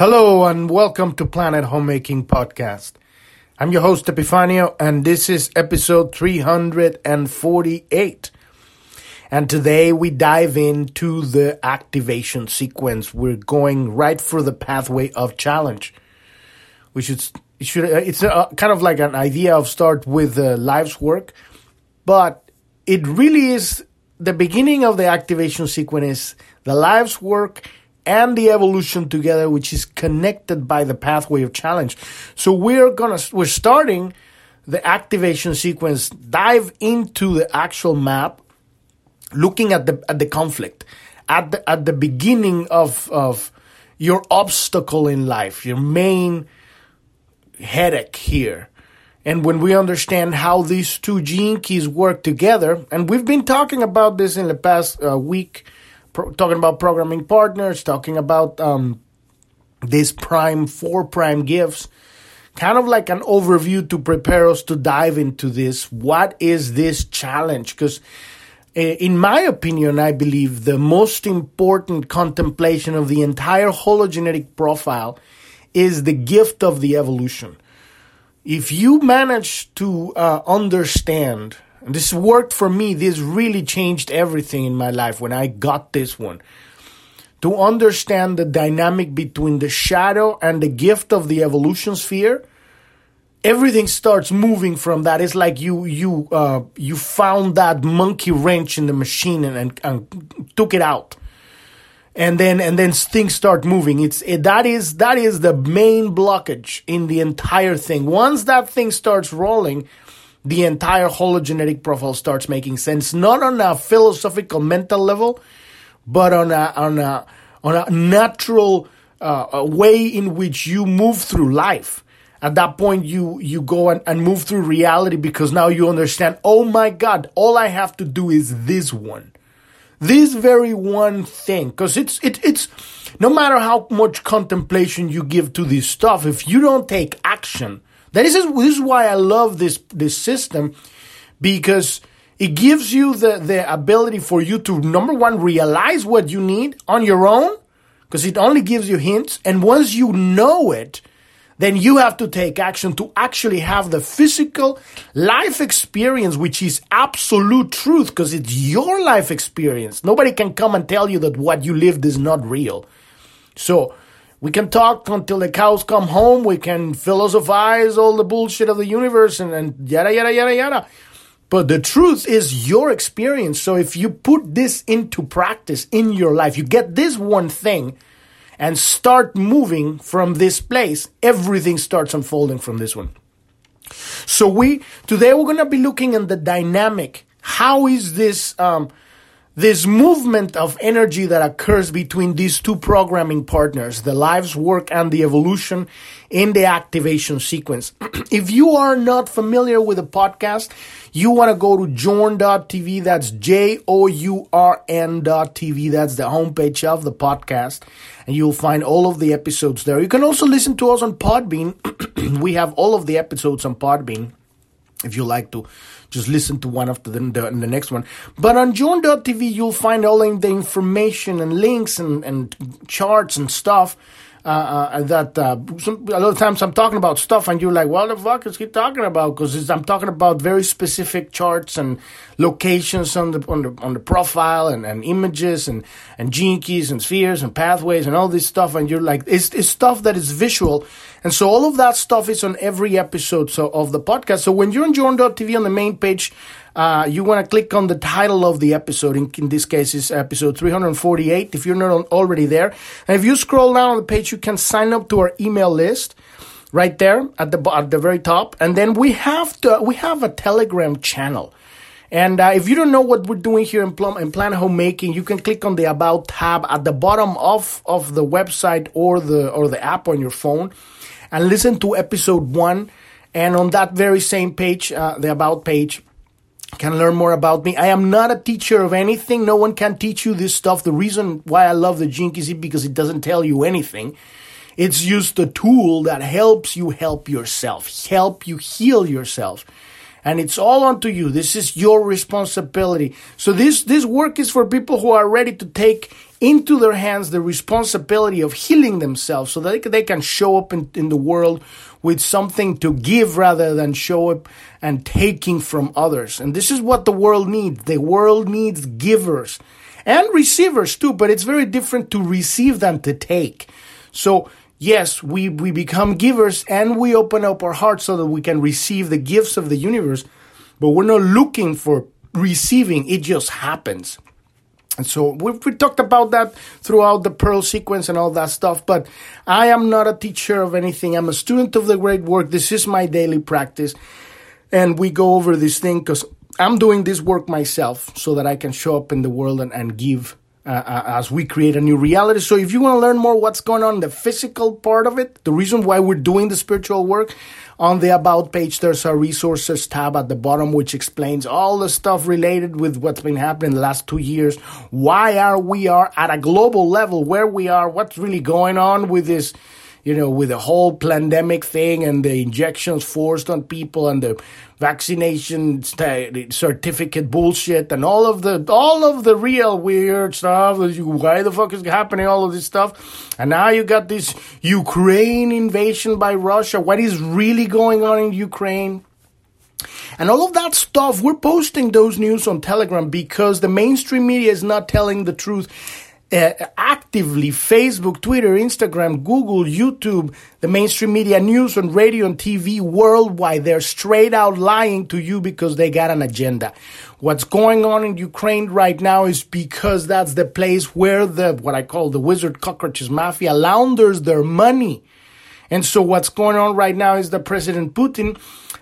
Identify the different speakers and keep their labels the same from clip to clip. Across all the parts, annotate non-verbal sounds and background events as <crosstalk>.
Speaker 1: Hello and welcome to Planet Homemaking Podcast. I'm your host Epifanio and this is episode 348. And today we dive into the activation sequence. We're going right for the pathway of challenge. We should, it should uh, it's a, uh, kind of like an idea of start with the life's work, but it really is the beginning of the activation sequence, the life's work and the evolution together, which is connected by the pathway of challenge. So we're gonna we're starting the activation sequence, dive into the actual map, looking at the at the conflict, at the at the beginning of of your obstacle in life, your main headache here. And when we understand how these two gene keys work together, and we've been talking about this in the past uh, week pro- talking about programming partners, talking about um, these prime four prime gifts, kind of like an overview to prepare us to dive into this. What is this challenge? Because eh, in my opinion, I believe the most important contemplation of the entire hologenetic profile is the gift of the evolution. If you manage to uh, understand this worked for me. This really changed everything in my life when I got this one. To understand the dynamic between the shadow and the gift of the evolution sphere, everything starts moving from that. It's like you you uh, you found that monkey wrench in the machine and, and, and took it out, and then and then things start moving. It's it, that is that is the main blockage in the entire thing. Once that thing starts rolling, the entire hologenetic profile starts making sense, not on a philosophical mental level, but on a on a on a natural uh, a way in which you move through life. At that point, you you go and, and move through reality because now you understand. Oh my God! All I have to do is this one, this very one thing. Because it's it, it's no matter how much contemplation you give to this stuff, if you don't take action, that is, this is why I love this, this system because it gives you the, the ability for you to, number one, realize what you need on your own because it only gives you hints. And once you know it, then you have to take action to actually have the physical life experience, which is absolute truth because it's your life experience. Nobody can come and tell you that what you lived is not real. So we can talk until the cows come home. We can philosophize all the bullshit of the universe and, and yada, yada, yada, yada. But the truth is your experience. So if you put this into practice in your life, you get this one thing and start moving from this place, everything starts unfolding from this one. So we, today we're going to be looking at the dynamic. How is this, um, this movement of energy that occurs between these two programming partners, the lives work and the evolution in the activation sequence. <clears throat> if you are not familiar with the podcast, you want to go to journ.tv. That's J O U R N.tv. That's the homepage of the podcast. And you'll find all of the episodes there. You can also listen to us on Podbean. <clears throat> we have all of the episodes on Podbean if you like to just listen to one after the, the, the next one. But on journ.tv, you'll find all the information and links and, and charts and stuff uh, uh, that uh, some, a lot of times I'm talking about stuff and you're like, what the fuck is he talking about? Because I'm talking about very specific charts and locations on the on the on the profile and, and images and and gene keys and spheres and pathways and all this stuff. And you're like, it's, it's stuff that is visual. And so all of that stuff is on every episode so, of the podcast. So when you're on journ.tv on the main page, uh, you want to click on the title of the episode. In, in this case, is episode 348. If you're not already there, and if you scroll down on the page, you can sign up to our email list right there at the at the very top. And then we have to we have a Telegram channel. And uh, if you don't know what we're doing here in, Plum, in Planet Homemaking, you can click on the About tab at the bottom of, of the website or the or the app on your phone, and listen to episode one. And on that very same page, uh, the About page, can learn more about me. I am not a teacher of anything. No one can teach you this stuff. The reason why I love the Keys is because it doesn't tell you anything. It's just a tool that helps you help yourself, help you heal yourself. And it's all onto you. This is your responsibility. So this, this work is for people who are ready to take into their hands the responsibility of healing themselves so that they can show up in, in the world with something to give rather than show up and taking from others. And this is what the world needs. The world needs givers and receivers too, but it's very different to receive than to take. So yes, we, we become givers and we open up our hearts so that we can receive the gifts of the universe, but we're not looking for receiving. It just happens. And so we we talked about that throughout the Pearl sequence and all that stuff. But I am not a teacher of anything. I'm a student of the great work. This is my daily practice. And we go over this thing because I'm doing this work myself so that I can show up in the world and, and give uh, uh, as we create a new reality. So if you want to learn more what's going on in the physical part of it, the reason why we're doing the spiritual work, on the About page, there's a resources tab at the bottom which explains all the stuff related with what's been happening the last two years. Why are we are at a global level where we are? What's really going on with this? You know, with the whole pandemic thing and the injections forced on people and the vaccination certificate bullshit and all of the all of the real weird stuff. Why the fuck is happening? All of this stuff, and now you got this Ukraine invasion by Russia. What is really going on in Ukraine? And all of that stuff, we're posting those news on Telegram because the mainstream media is not telling the truth uh, actively Facebook, Twitter, Instagram, Google, YouTube, the mainstream media news on radio and TV worldwide. They're straight out lying to you because they got an agenda. What's going on in Ukraine right now is because that's the place where the, what I call the wizard cockroaches mafia launders their money. And so what's going on right now is that President Putin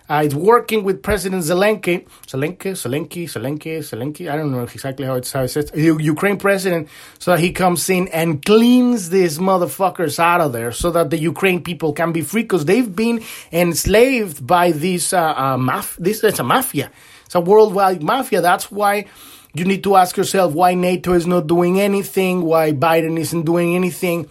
Speaker 1: uh, is working with President Zelensky, Zelensky, Zelensky, Zelensky, Zelensky. I don't know exactly how it's how it says. Ukraine president, so he comes in and cleans these motherfuckers out of there, so that the Ukraine people can be free, because they've been enslaved by this uh, uh, maf- This it's a mafia. It's a worldwide mafia. That's why you need to ask yourself why NATO is not doing anything, why Biden isn't doing anything,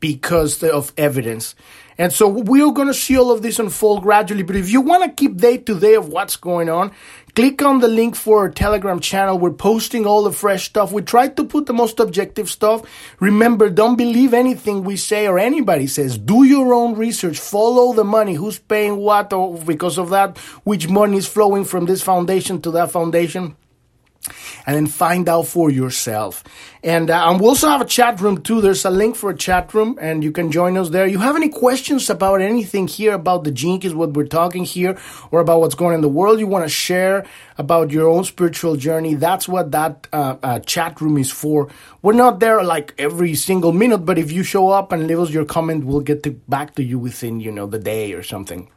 Speaker 1: because of evidence. And so we're going to see all of this unfold gradually. But if you want to keep day to day of what's going on, click on the link for our Telegram channel. We're posting all the fresh stuff. We try to put the most objective stuff. Remember, don't believe anything we say or anybody says. Do your own research. Follow the money. Who's paying what? Or because of that, which money is flowing from this foundation to that foundation and then find out for yourself. And, uh, we also have a chat room too. There's a link for a chat room and you can join us there. You have any questions about anything here about the Keys, what we're talking here, or about what's going on in the world you want to share about your own spiritual journey? That's what that uh, uh, chat room is for. We're not there like every single minute, but if you show up and leave us your comment, we'll get to, back to you within, you know, the day or something.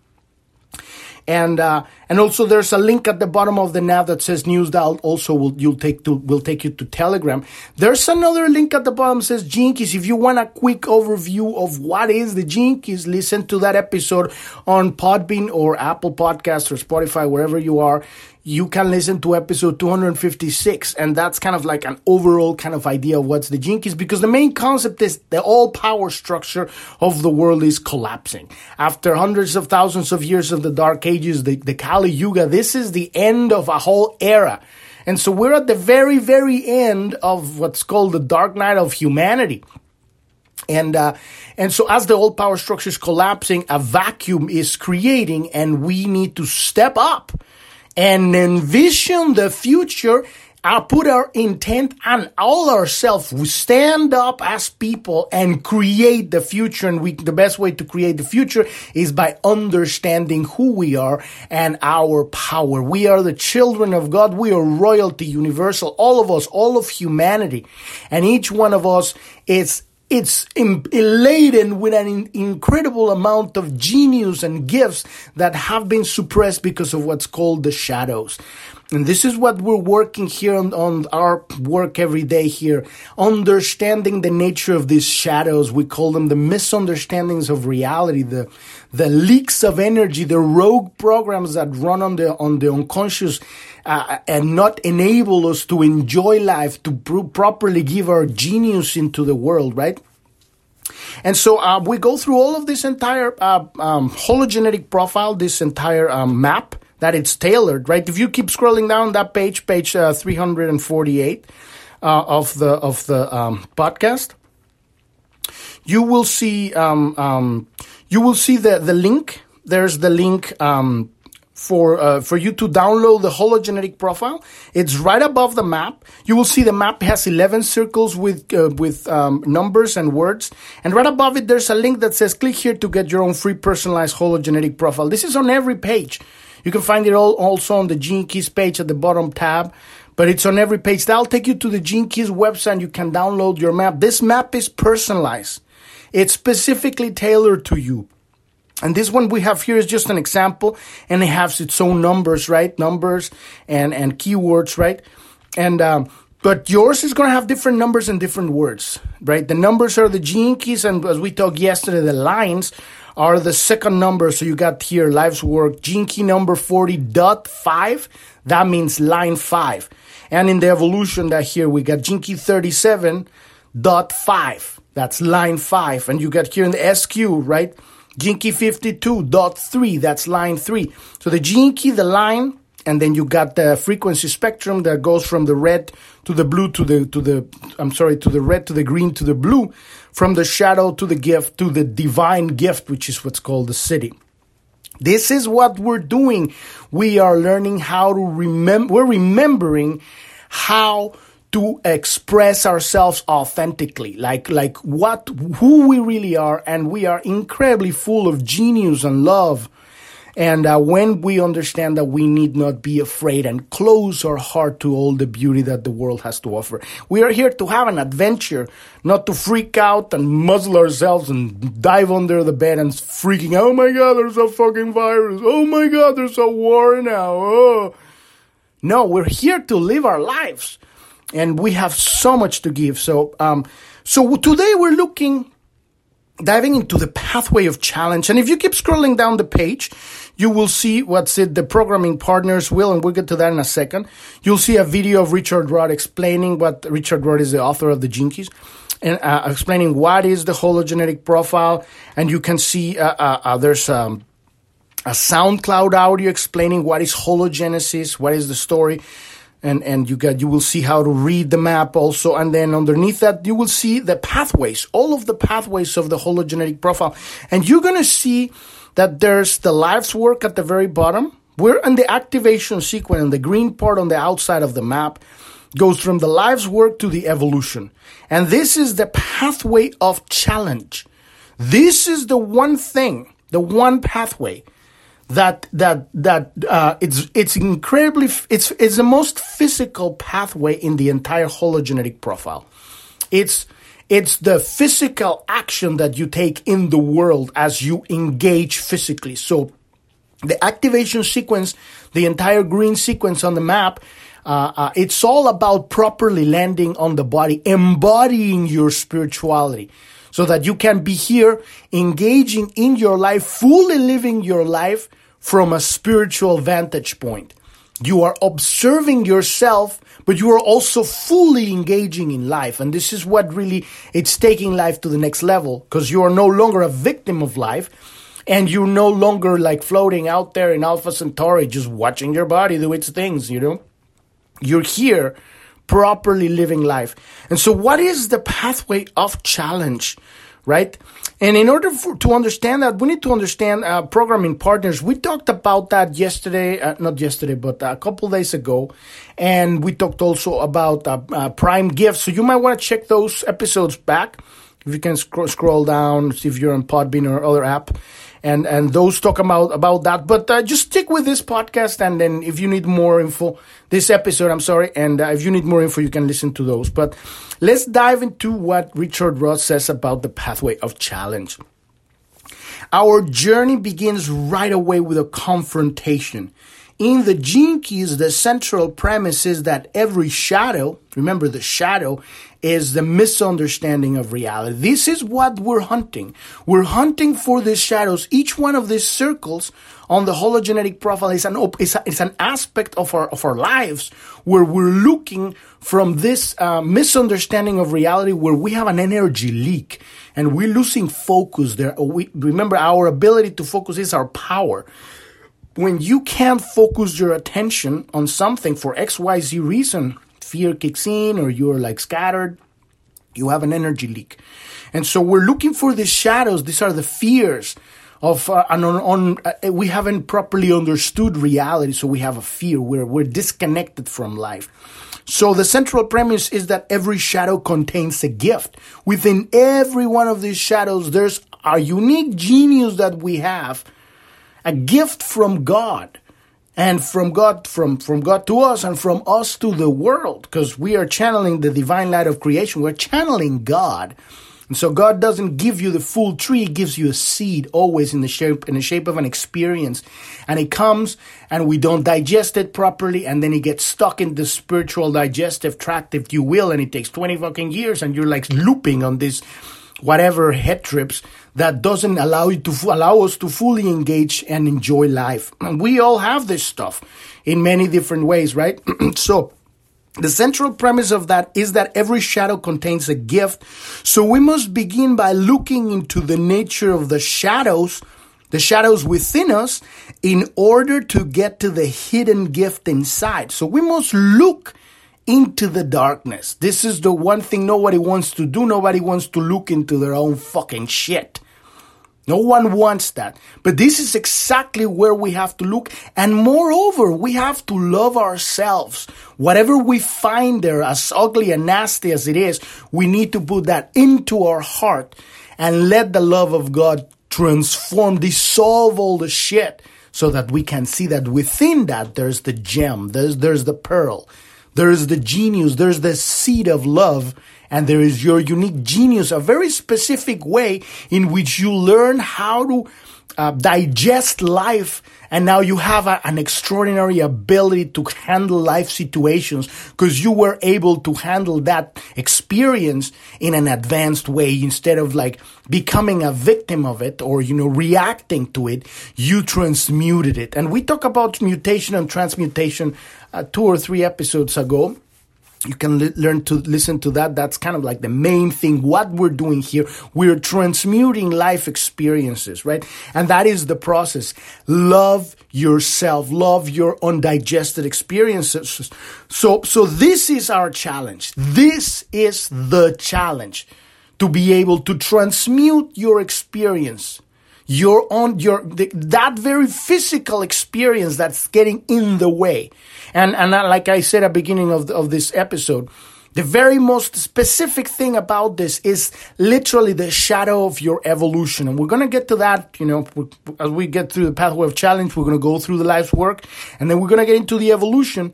Speaker 1: And uh, and also there's a link at the bottom of the nav that says news that also will you'll take to will take you to Telegram. There's another link at the bottom says Gene Keys. If you want a quick overview of what is the Gene Keys, listen to that episode on Podbean or Apple Podcast or Spotify, wherever you are you can listen to episode 256 and that's kind of like an overall kind of idea of what's the Keys because the main concept is the all power structure of the world is collapsing. After hundreds of thousands of years of the dark ages the, the kali yuga this is the end of a whole era. And so we're at the very very end of what's called the dark night of humanity. And uh, and so as the old power structure is collapsing a vacuum is creating and we need to step up and envision the future I put our intent and all ourselves. We stand up as people and create the future. And we, the best way to create the future is by understanding who we are and our power. We are the children of God. We are royalty, universal, all of us, all of humanity. And each one of us is it's eladen with an incredible amount of genius and gifts that have been suppressed because of what's called the shadows. And this is what we're working here on, on, our work every day here. Understanding the nature of these shadows. We call them the misunderstandings of reality, the, the leaks of energy, the rogue programs that run on the, on the unconscious uh, and not enable us to enjoy life, to pr- properly give our genius into the world, right? And so uh, we go through all of this entire uh, um, hologenetic profile, this entire um, map that it's tailored, right? If you keep scrolling down that page, page uh, 348, uh, of the of the um, podcast, you will see um, um, you will see the the link. There's the link um, for uh, for you to download the hologenetic profile. It's right above the map. You will see the map has 11 circles with uh, with um, numbers and words, and right above it there's a link that says click here to get your own free personalized hologenetic profile. This is on every page. You can find it all also on the Gene Keys page at the bottom tab, but it's on every page. That'll take you to the Gene Keys website. You can download your map. This map is personalized. It's specifically tailored to you. And this one we have here is just an example, and it has its own numbers, right? Numbers and and keywords, right? And um, but yours is going to have different numbers and different words, right? The numbers are the gene keys, and as we talked yesterday, the lines are the second number. So you got here life's work, gene key number 40.5. That means line five. And in the evolution that here we got gene key 37.5. That's line five. And you got here in the SQ, right? Gene key 52.3, that's line 3. So the gene key, the line, and then you got the frequency spectrum that goes from the red to the blue to the to the I'm sorry to the red to the green to the blue from the shadow to the gift to the divine gift which is what's called the Siddhi. This is what we're doing. We are learning how to remember we're remembering how to express ourselves authentically. Like like what who we really are and we are incredibly full of genius and love and uh, when we understand that we need not be afraid and close our heart to all the beauty that the world has to offer we are here to have an adventure not to freak out and muzzle ourselves and dive under the bed and freaking oh my god there's a fucking virus oh my god there's a war now oh no we're here to live our lives and we have so much to give. So, um, so today we're looking, diving into the pathway of challenge. And if you keep scrolling down the page, you will see what's it, the programming partners will, and we'll get to that in a second. You'll see a video of Richard Rudd explaining what Richard Rudd is the author of the Gene Keys and uh, explaining what is the hologenetic profile. And you can see uh, uh, uh there's um, a SoundCloud audio explaining what is hologenesis, what is the story and and you get you will see how to read the map also and then underneath that you will see the pathways all of the pathways of the hologenetic profile and you're going to see that there's the life's work at the very bottom. We're in the activation sequence and the green part on the outside of the map goes from the life's work to the evolution. And this is the pathway of challenge. This is the one thing the one pathway that that that uh, it's it's incredibly it's it's the most physical pathway in the entire hologenetic profile. It's it's the physical action that you take in the world as you engage physically. So the activation sequence, the entire green sequence on the map, uh, uh, it's all about properly landing on the body, embodying your spirituality so that you can be here engaging in your life, fully living your life from a spiritual vantage point. You are observing yourself, but you are also fully engaging in life. And this is what really, it's taking life to the next level because you are no longer a victim of life and you're no longer like floating out there in Alpha Centauri, just watching your body do its things, you know? You're here properly living life. And so, what is the pathway of challenge, right? And in order for, to understand that, we need to understand uh, programming partners. We talked about that yesterday, uh, not yesterday, but a couple days ago. And we talked also about uh, uh Prime Gifts. So you might want to check those episodes back. If you can scroll, scroll down, see if you're on Podbean or other app and and those talk about about that. But uh, just stick with this podcast, and then if you need more info, this episode, I'm sorry, and uh, if you need more info, you can listen to those. But let's dive into what Richard Rudd says about the pathway of challenge. Our journey begins right away with a confrontation. In the gene keys, the central premise is that every shadow, remember the shadow, is the misunderstanding of reality. This is what we're hunting. We're hunting for these shadows. Each one of these circles on the hologenetic profile is an, is, a, is an aspect of our, of our lives where we're looking from this uh, misunderstanding of reality where we have an energy leak and we're losing focus there. We, remember, our ability to focus is our power when you can't focus your attention on something for XYZ reason, fear kicks in or you're like scattered, you have an energy leak. And so we're looking for these shadows. These are the fears of uh, on, on uh, we haven't properly understood reality, so we have a fear. We're we're disconnected from life. So the central premise is that every shadow contains a gift. Within every one of these shadows, there's a unique genius that we have, a gift from God and from God, from, from God to us and from us to the world, because we are channeling the divine light of creation. We're channeling God. And so God doesn't give you the full tree, He gives you a seed always in the shape, in the shape of an experience. And it comes and we don't digest it properly and then it gets stuck in the spiritual digestive tract, if you will, and it takes 20 fucking years and you're like looping on this whatever head trips that doesn't allow you to allow us to fully engage and enjoy life. And we all have this stuff in many different ways, right? <clears throat> so the central premise of that is that every shadow contains a gift. So we must begin by looking into the nature of the shadows, the shadows within us, in order to get to the hidden gift inside. So we must look into the darkness. This is the one thing nobody wants to do. Nobody wants to look into their own fucking shit. No one wants that. But this is exactly where we have to look. And moreover, we have to love ourselves. Whatever we find there, as ugly and nasty as it is, we need to put that into our heart and let the love of God transform, dissolve all the shit so that we can see that within that there's the gem, there's, there's the pearl, there's the genius, there's the seed of love and there is your unique genius, a very specific way in which you learn how to uh, digest life. And now you have a, an extraordinary ability to handle life situations because you were able to handle that experience in an advanced way. Instead of like becoming a victim of it or you know reacting to it you transmuted it. And we talk about mutation and transmutation uh, two or three episodes ago you can learn to listen to that. That's kind of like the main thing. What we're doing here, we're transmuting life experiences, right? And that is the process. Love yourself. Love your undigested experiences. So, so this is our challenge. This is the challenge to be able to transmute your experience your own your the, that very physical experience that's getting in the way and and like i said at the beginning of, the, of this episode the very most specific thing about this is literally the shadow of your evolution. And we're going to get to that, you know, as we get through the pathway of challenge, we're going to go through the life's work and then we're going to get into the evolution.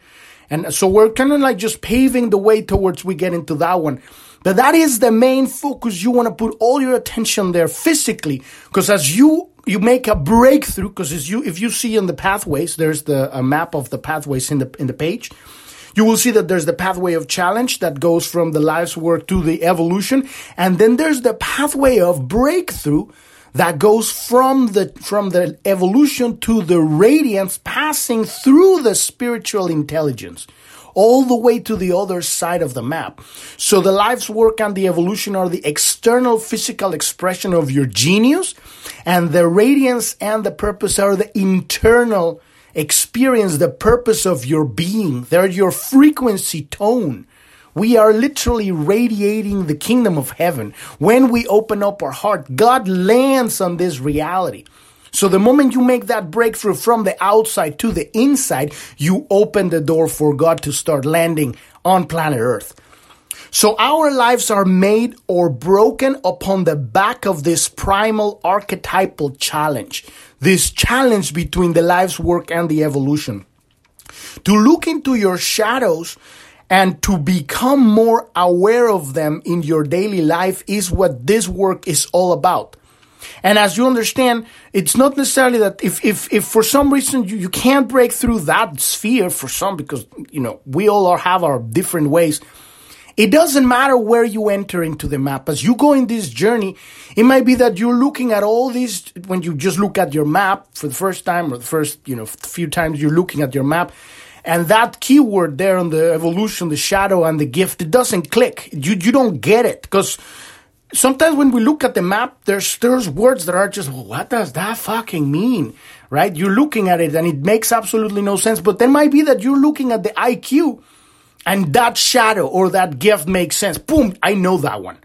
Speaker 1: And so we're kind of like just paving the way towards we get into that one. But that is the main focus. You want to put all your attention there physically. Because as you, you make a breakthrough, because you, if you see in the pathways, there's the, a map of the pathways in the, in the page. You will see that there's the pathway of challenge that goes from the life's work to the evolution. And then there's the pathway of breakthrough that goes from the, from the evolution to the radiance passing through the spiritual intelligence all the way to the other side of the map. So the life's work and the evolution are the external physical expression of your genius, and the radiance and the purpose are the internal experience, the purpose of your being. They're your frequency tone. We are literally radiating the kingdom of heaven. When we open up our heart, God lands on this reality. So the moment you make that breakthrough from the outside to the inside, you open the door for God to start landing on planet Earth. So our lives are made or broken upon the back of this primal archetypal challenge. This challenge between the life's work and the evolution. To look into your shadows and to become more aware of them in your daily life is what this work is all about. And as you understand, it's not necessarily that if, if, if for some reason you, you can't break through that sphere for some, because, you know, we all are, have our different ways. It doesn't matter where you enter into the map. As you go in this journey, it might be that you're looking at all these, when you just look at your map for the first time or the first, you know, few times you're looking at your map, and that keyword there on the evolution, the shadow and the gift, it doesn't click. You, you don't get it because sometimes when we look at the map, there's there's words that are just what does that fucking mean, right? You're looking at it and it makes absolutely no sense. But then might be that you're looking at the IQ, and that shadow or that gift makes sense. Boom, I know that one.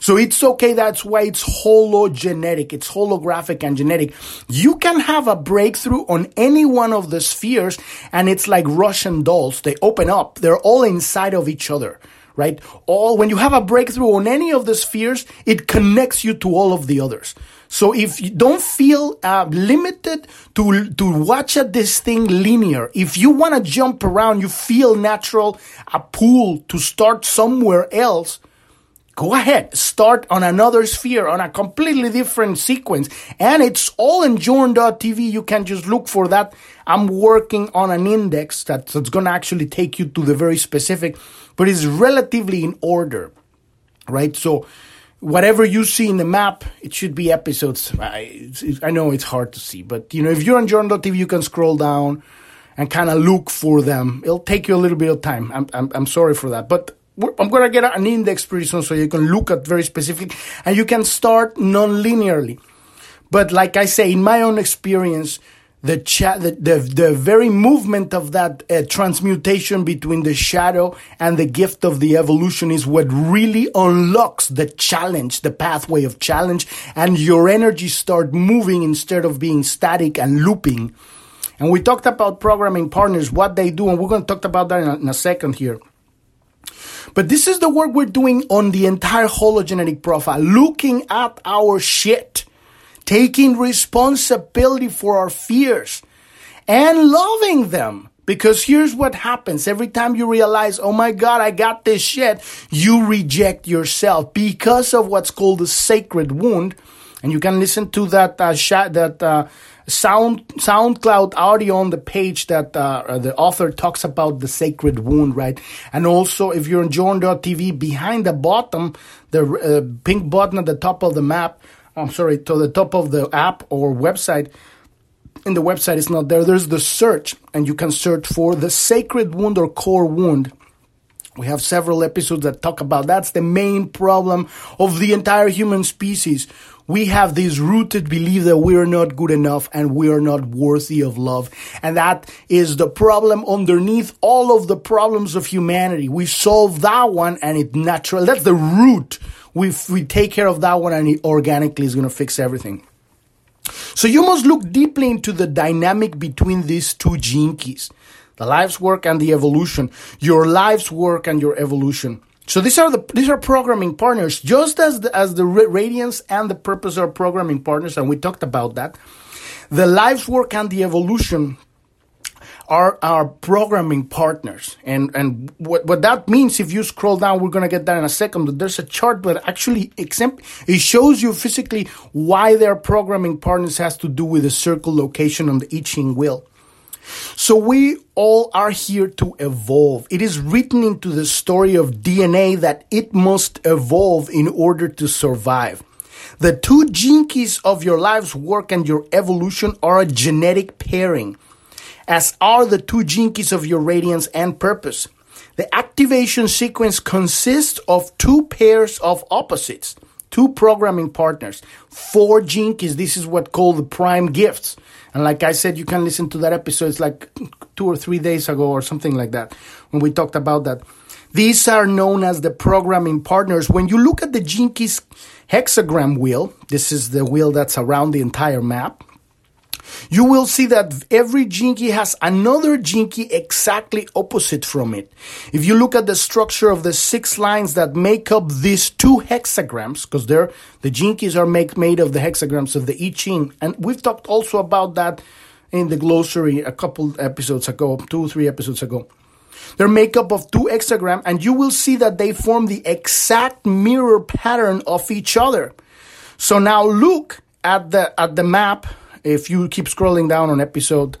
Speaker 1: So it's okay. That's why it's hologenetic. It's holographic and genetic. You can have a breakthrough on any one of the spheres and it's like Russian dolls. They open up. They're all inside of each other, right? All, when you have a breakthrough on any of the spheres, it connects you to all of the others. So if you don't feel uh, limited to to watch at this thing linear, if you want to jump around, you feel natural, a pull to start somewhere else go ahead, start on another sphere, on a completely different sequence. And it's all in Journ.tv. You can just look for that. I'm working on an index that's, that's going to actually take you to the very specific, but it's relatively in order, right? So, whatever you see in the map, it should be episodes. I, I know it's hard to see, but you know, if you're on Journ.tv, you can scroll down and kind of look for them. It'll take you a little bit of time. I'm, I'm, I'm sorry for that, but I'm going to get an index pretty soon so you can look at very specific and you can start non-linearly. But like I say, in my own experience, the, cha- the, the, the very movement of that uh, transmutation between the shadow and the gift of the evolution is what really unlocks the challenge, the pathway of challenge, and your energy start moving instead of being static and looping. And we talked about programming partners, what they do, and we're going to talk about that in a, in a second here. But this is the work we're doing on the entire hologenetic profile, looking at our shit, taking responsibility for our fears and loving them. Because here's what happens. Every time you realize, oh my God, I got this shit, you reject yourself because of what's called the sacred wound. And you can listen to that, uh, that, uh, sound SoundCloud audio on the page that uh, the author talks about the sacred wound, right? And also, if you're on Journ.tv, behind the bottom, the uh, pink button at the top of the map, I'm sorry, to the top of the app or website. In the website, it's not there. There's the search, and you can search for the sacred wound or core wound. We have several episodes that talk about that's the main problem of the entire human species we have this rooted belief that we are not good enough and we are not worthy of love. And that is the problem underneath all of the problems of humanity. We solve that one and it natural. That's the root. We, we take care of that one and it organically is going to fix everything. So you must look deeply into the dynamic between these two gene keys. The life's work and the evolution. Your life's work and your evolution. So these are the these are programming partners, just as the, as the radiance and the purpose are programming partners, and we talked about that. The life's work and the evolution are our programming partners, and and what what that means, if you scroll down, we're gonna get that in a second. But there's a chart that actually exempt it shows you physically why their programming partners has to do with the circle location on the I Ching wheel. So we all are here to evolve. It is written into the story of DNA that it must evolve in order to survive. The two gene keys of your life's work and your evolution are a genetic pairing, as are the two gene keys of your radiance and purpose. The activation sequence consists of two pairs of opposites, two programming partners, four gene keys. This is what called the prime gifts. And like I said, you can listen to that episode. It's like two or three days ago or something like that when we talked about that. These are known as the programming partners. When you look at the Keys hexagram wheel, this is the wheel that's around the entire map you will see that every key has another key exactly opposite from it. If you look at the structure of the six lines that make up these two hexagrams, because they're the keys are make, made of the hexagrams of the I Ching, and we've talked also about that in the glossary a couple episodes ago, two or three episodes ago. They're made up of two hexagrams, and you will see that they form the exact mirror pattern of each other. So now look at the at the map if you keep scrolling down on episode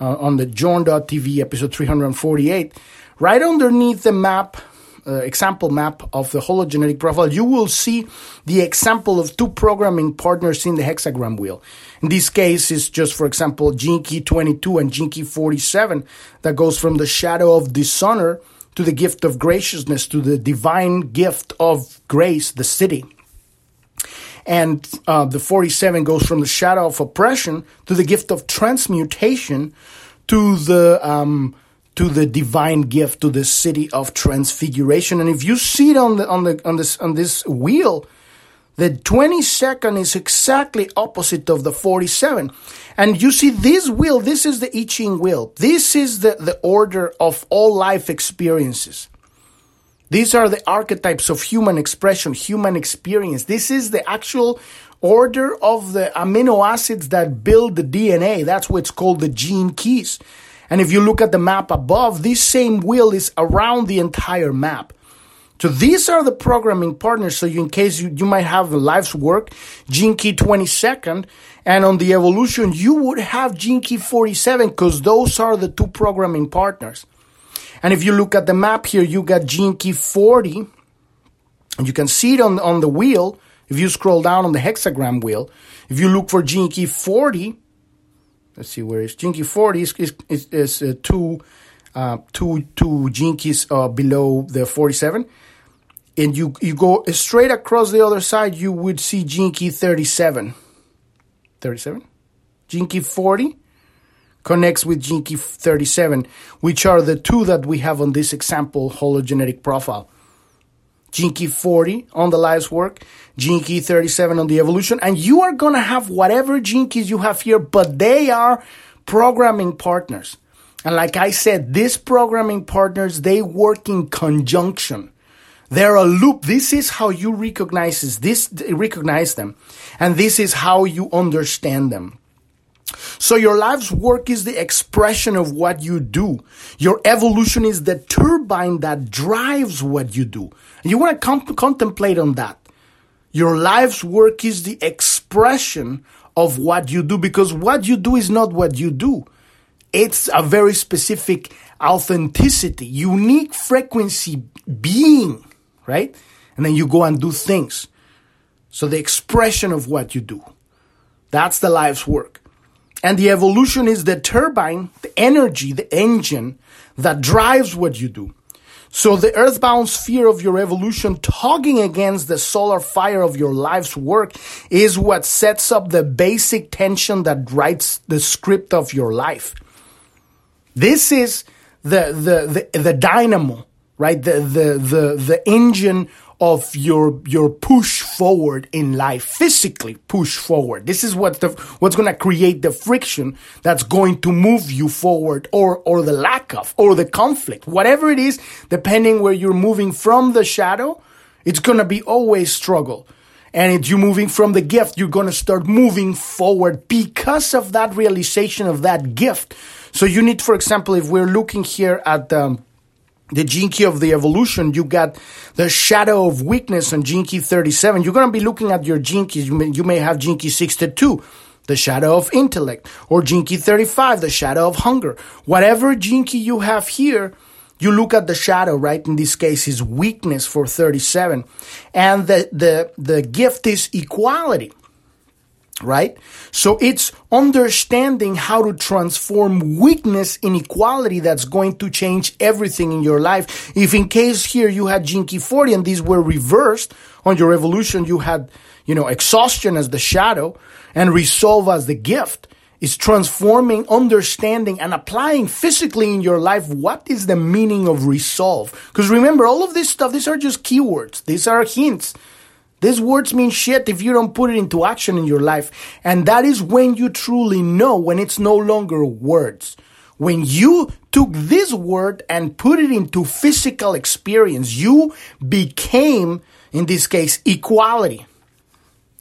Speaker 1: uh, on the Journ.tv episode 348, right underneath the map, uh, example map of the hologenetic profile, you will see the example of two programming partners in the hexagram wheel. In this case, it's just, for example, key 22 and key 47 that goes from the shadow of dishonor to the gift of graciousness, to the divine gift of grace, the Siddhi. And uh, the 47 goes from the shadow of oppression to the gift of transmutation to the um, to the divine gift, to the Siddhi of transfiguration. And if you see it on the on the on this on this wheel, the 22nd is exactly opposite of the 47. And you see this wheel, this is the I Ching wheel. This is the, the order of all life experiences. These are the archetypes of human expression, human experience. This is the actual order of the amino acids that build the DNA. That's what's called the gene keys. And if you look at the map above, this same wheel is around the entire map. So these are the programming partners. So you, in case you, you might have a life's work, gene key 22nd, and on the evolution, you would have gene key 47 because those are the two programming partners. And if you look at the map here, you got key 40, and you can see it on, on the wheel. If you scroll down on the hexagram wheel, if you look for key 40, let's see where is key 40 is, is, is, is uh, two, uh, two, two keys uh, below the 47 and you, you go straight across the other side, you would see key 37. 37? Gene key 40 connects with key 37, which are the two that we have on this example hologenetic profile. Key 40 on the life's work, key 37 on the evolution, and you are going to have whatever keys you have here, but they are programming partners. And like I said, these programming partners, they work in conjunction. They're a loop. This is how you recognize this, recognize them. And this is how you understand them. So your life's work is the expression of what you do. Your evolution is the turbine that drives what you do. You want to com- contemplate on that. Your life's work is the expression of what you do because what you do is not what you do. It's a very specific authenticity, unique frequency being right? And then you go and do things. So the expression of what you do. That's the life's work. And the evolution is the turbine, the energy, the engine that drives what you do. So the earthbound sphere of your evolution tugging against the solar fire of your life's work is what sets up the basic tension that writes the script of your life. This is the, the, the, the dynamo right? The, the, the, the engine of your, your push forward in life, physically push forward. This is what the, what's going to create the friction that's going to move you forward or, or the lack of, or the conflict, whatever it is, depending where you're moving from the shadow, it's going to be always struggle. And if you're moving from the gift, you're going to start moving forward because of that realization of that gift. So you need, for example, if we're looking here at, um, the key of the evolution, you got the shadow of weakness on key 37. You're going to be looking at your keys. You may, you may have key 62, the shadow of intellect, or key 35, the shadow of hunger. Whatever key you have here, you look at the shadow, right? In this case, is weakness for 37. And the, the, the gift is equality right? So it's understanding how to transform weakness inequality that's going to change everything in your life. If in case here you had key 40 and these were reversed on your evolution, you had, you know, exhaustion as the shadow and resolve as the gift. Is transforming, understanding, and applying physically in your life what is the meaning of resolve. Because remember, all of this stuff, these are just keywords. These are hints. These words mean shit if you don't put it into action in your life. And that is when you truly know when it's no longer words. When you took this word and put it into physical experience, you became, in this case, equality.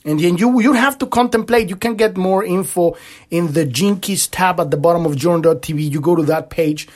Speaker 1: And then you you have to contemplate. You can get more info in the Keys tab at the bottom of journ.tv. You go to that page,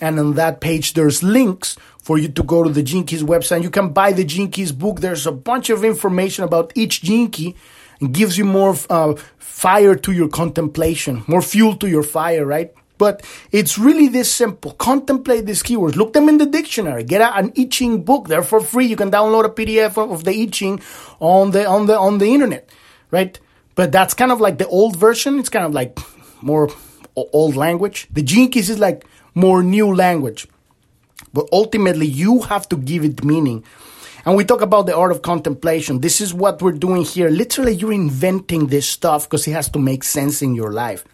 Speaker 1: and on that page there's links for you to go to the Keys website. You can buy the Keys book. There's a bunch of information about each Key and gives you more uh, fire to your contemplation, more fuel to your fire, right? But it's really this simple. Contemplate these keywords. Look them in the dictionary. Get an I Ching book. They're for free. You can download a PDF of the I Ching on the on the on the internet, right? But that's kind of like the old version. It's kind of like more old language. The Keys is like more new language. But ultimately, you have to give it meaning. And we talk about the art of contemplation. This is what we're doing here. Literally, you're inventing this stuff because it has to make sense in your life.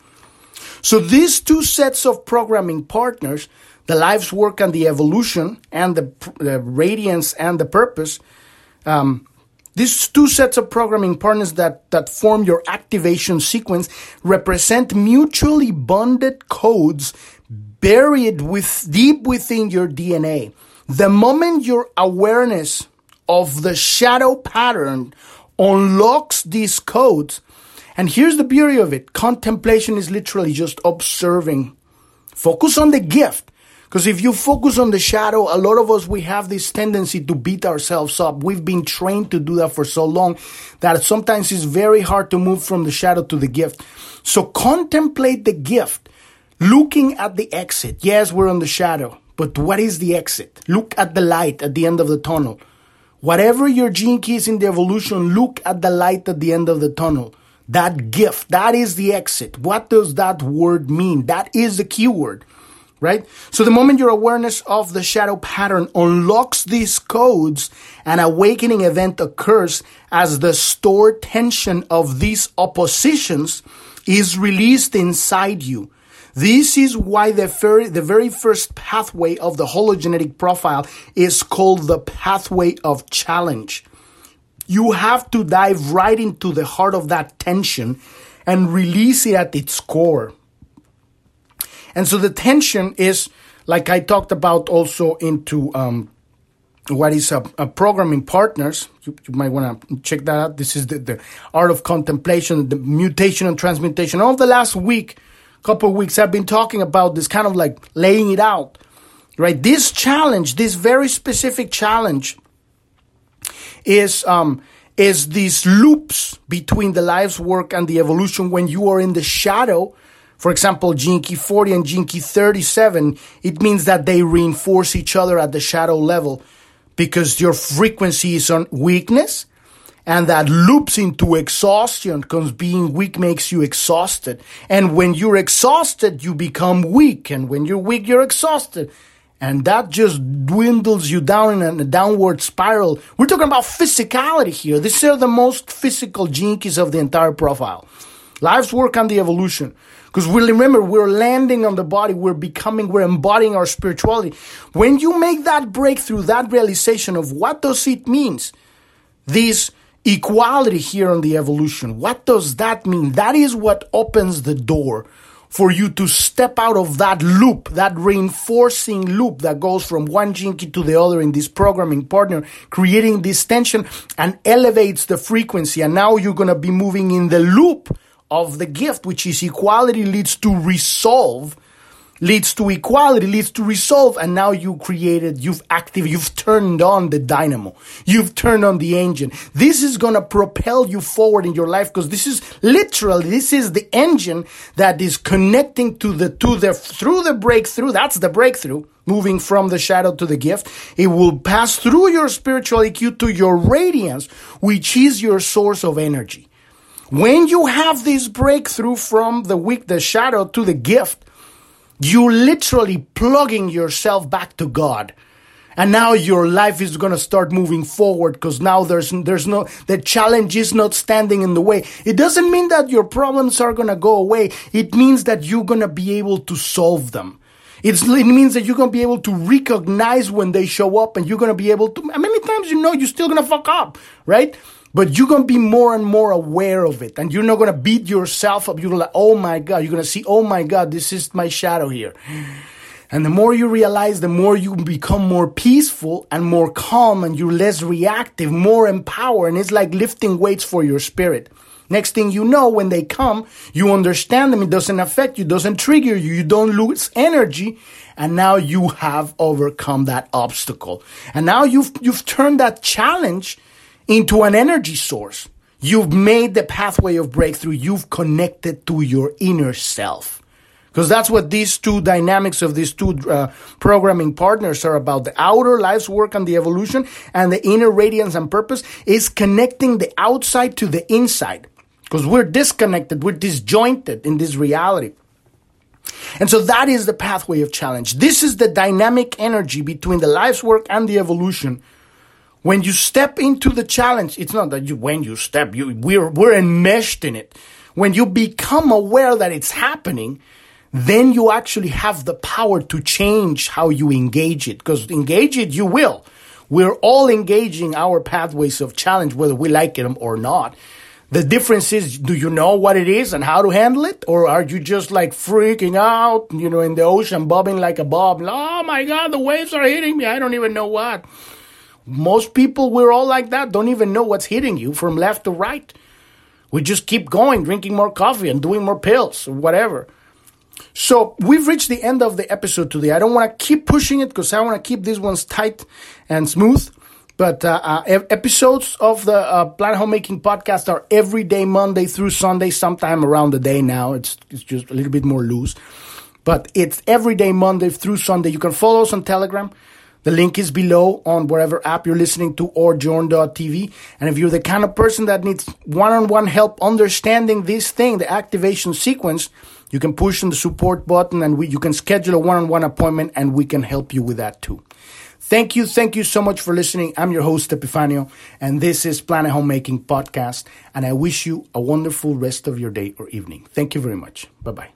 Speaker 1: So these two sets of programming partners, the life's work and the evolution and the, the radiance and the purpose. Um, these two sets of programming partners that, that form your activation sequence represent mutually bonded codes buried with deep within your DNA. The moment your awareness of the shadow pattern unlocks these codes, and here's the beauty of it contemplation is literally just observing. Focus on the gift. Because if you focus on the shadow, a lot of us, we have this tendency to beat ourselves up. We've been trained to do that for so long that sometimes it's very hard to move from the shadow to the gift. So contemplate the gift, looking at the exit. Yes, we're on the shadow, but what is the exit? Look at the light at the end of the tunnel. Whatever your gene key is in the evolution, look at the light at the end of the tunnel. That gift, that is the exit. What does that word mean? That is the keyword, right? So the moment your awareness of the shadow pattern unlocks these codes, an awakening event occurs as the stored tension of these oppositions is released inside you. This is why the very, the very first pathway of the hologenetic profile is called the pathway of challenge. You have to dive right into the heart of that tension and release it at its core. And so the tension is, like I talked about also into um, what is a, a programming partners. You, you might want to check that out. This is the, the art of contemplation, the mutation and transmutation. All the last week, couple weeks, I've been talking about this kind of like laying it out, right? This challenge, this very specific challenge, is um, is these loops between the life's work and the evolution when you are in the shadow. For example, Key 40 and Key 37, it means that they reinforce each other at the shadow level because your frequency is on weakness and that loops into exhaustion because being weak makes you exhausted. And when you're exhausted, you become weak. And when you're weak, you're exhausted. And that just dwindles you down in a downward spiral. We're talking about physicality here. These are the most physical Gene Keys of the entire profile. Life's work on the evolution. Because we remember, we're landing on the body, we're becoming, we're embodying our spirituality. When you make that breakthrough, that realization of what does it means, this equality here on the evolution, what does that mean? That is what opens the door for you to step out of that loop, that reinforcing loop that goes from one key to the other in this programming partner, creating this tension and elevates the frequency. And now you're going to be moving in the loop of the gift, which is equality leads to resolve, leads to equality, leads to resolve. And now you created, you've active, you've turned on the dynamo. You've turned on the engine. This is going to propel you forward in your life because this is literally, this is the engine that is connecting to the, to the, through the breakthrough. That's the breakthrough. Moving from the shadow to the gift, it will pass through your spiritual EQ to your radiance, which is your source of energy. When you have this breakthrough from the weak, the shadow to the gift, you literally plugging yourself back to God. And now your life is going to start moving forward because now there's, there's no, the challenge is not standing in the way. It doesn't mean that your problems are going to go away. It means that you're going to be able to solve them. It's, it means that you're going to be able to recognize when they show up and you're going to be able to, many times you know you're still going to fuck up, right? But you're to be more and more aware of it. And you're not to beat yourself up. You're like, oh my God. You're to see, oh my God, this is my shadow here. And the more you realize, the more you become more peaceful and more calm and you're less reactive, more empowered. And it's like lifting weights for your spirit. Next thing you know, when they come, you understand them. It doesn't affect you, doesn't trigger you. You don't lose energy. And now you have overcome that obstacle. And now you've, you've turned that challenge into an energy source. You've made the pathway of breakthrough. You've connected to your inner self. Because that's what these two dynamics of these two uh, programming partners are about. The outer life's work and the evolution and the inner radiance and purpose is connecting the outside to the inside. Because we're disconnected, we're disjointed in this reality. And so that is the pathway of challenge. This is the dynamic energy between the life's work and the evolution when you step into the challenge, it's not that you, when you step, you, we're, we're enmeshed in it. When you become aware that it's happening, then you actually have the power to change how you engage it. Because engage it, you will. We're all engaging our pathways of challenge, whether we like them or not. The difference is, do you know what it is and how to handle it? Or are you just like freaking out, you know, in the ocean, bobbing like a bob? Oh my God, the waves are hitting me. I don't even know what. Most people, we're all like that, don't even know what's hitting you from left to right. We just keep going, drinking more coffee and doing more pills or whatever. So we've reached the end of the episode today. I don't want to keep pushing it because I want to keep these ones tight and smooth. But uh, uh, episodes of the uh, Planet Homemaking podcast are every day, Monday through Sunday, sometime around the day now. It's, it's just a little bit more loose. But it's every day, Monday through Sunday. You can follow us on Telegram. The link is below on whatever app you're listening to or journ.tv. And if you're the kind of person that needs one-on-one help understanding this thing, the activation sequence, you can push on the support button and we, you can schedule a one-on-one appointment and we can help you with that too. Thank you. Thank you so much for listening. I'm your host, Epifanio, and this is Planet Homemaking Podcast. And I wish you a wonderful rest of your day or evening. Thank you very much. Bye bye.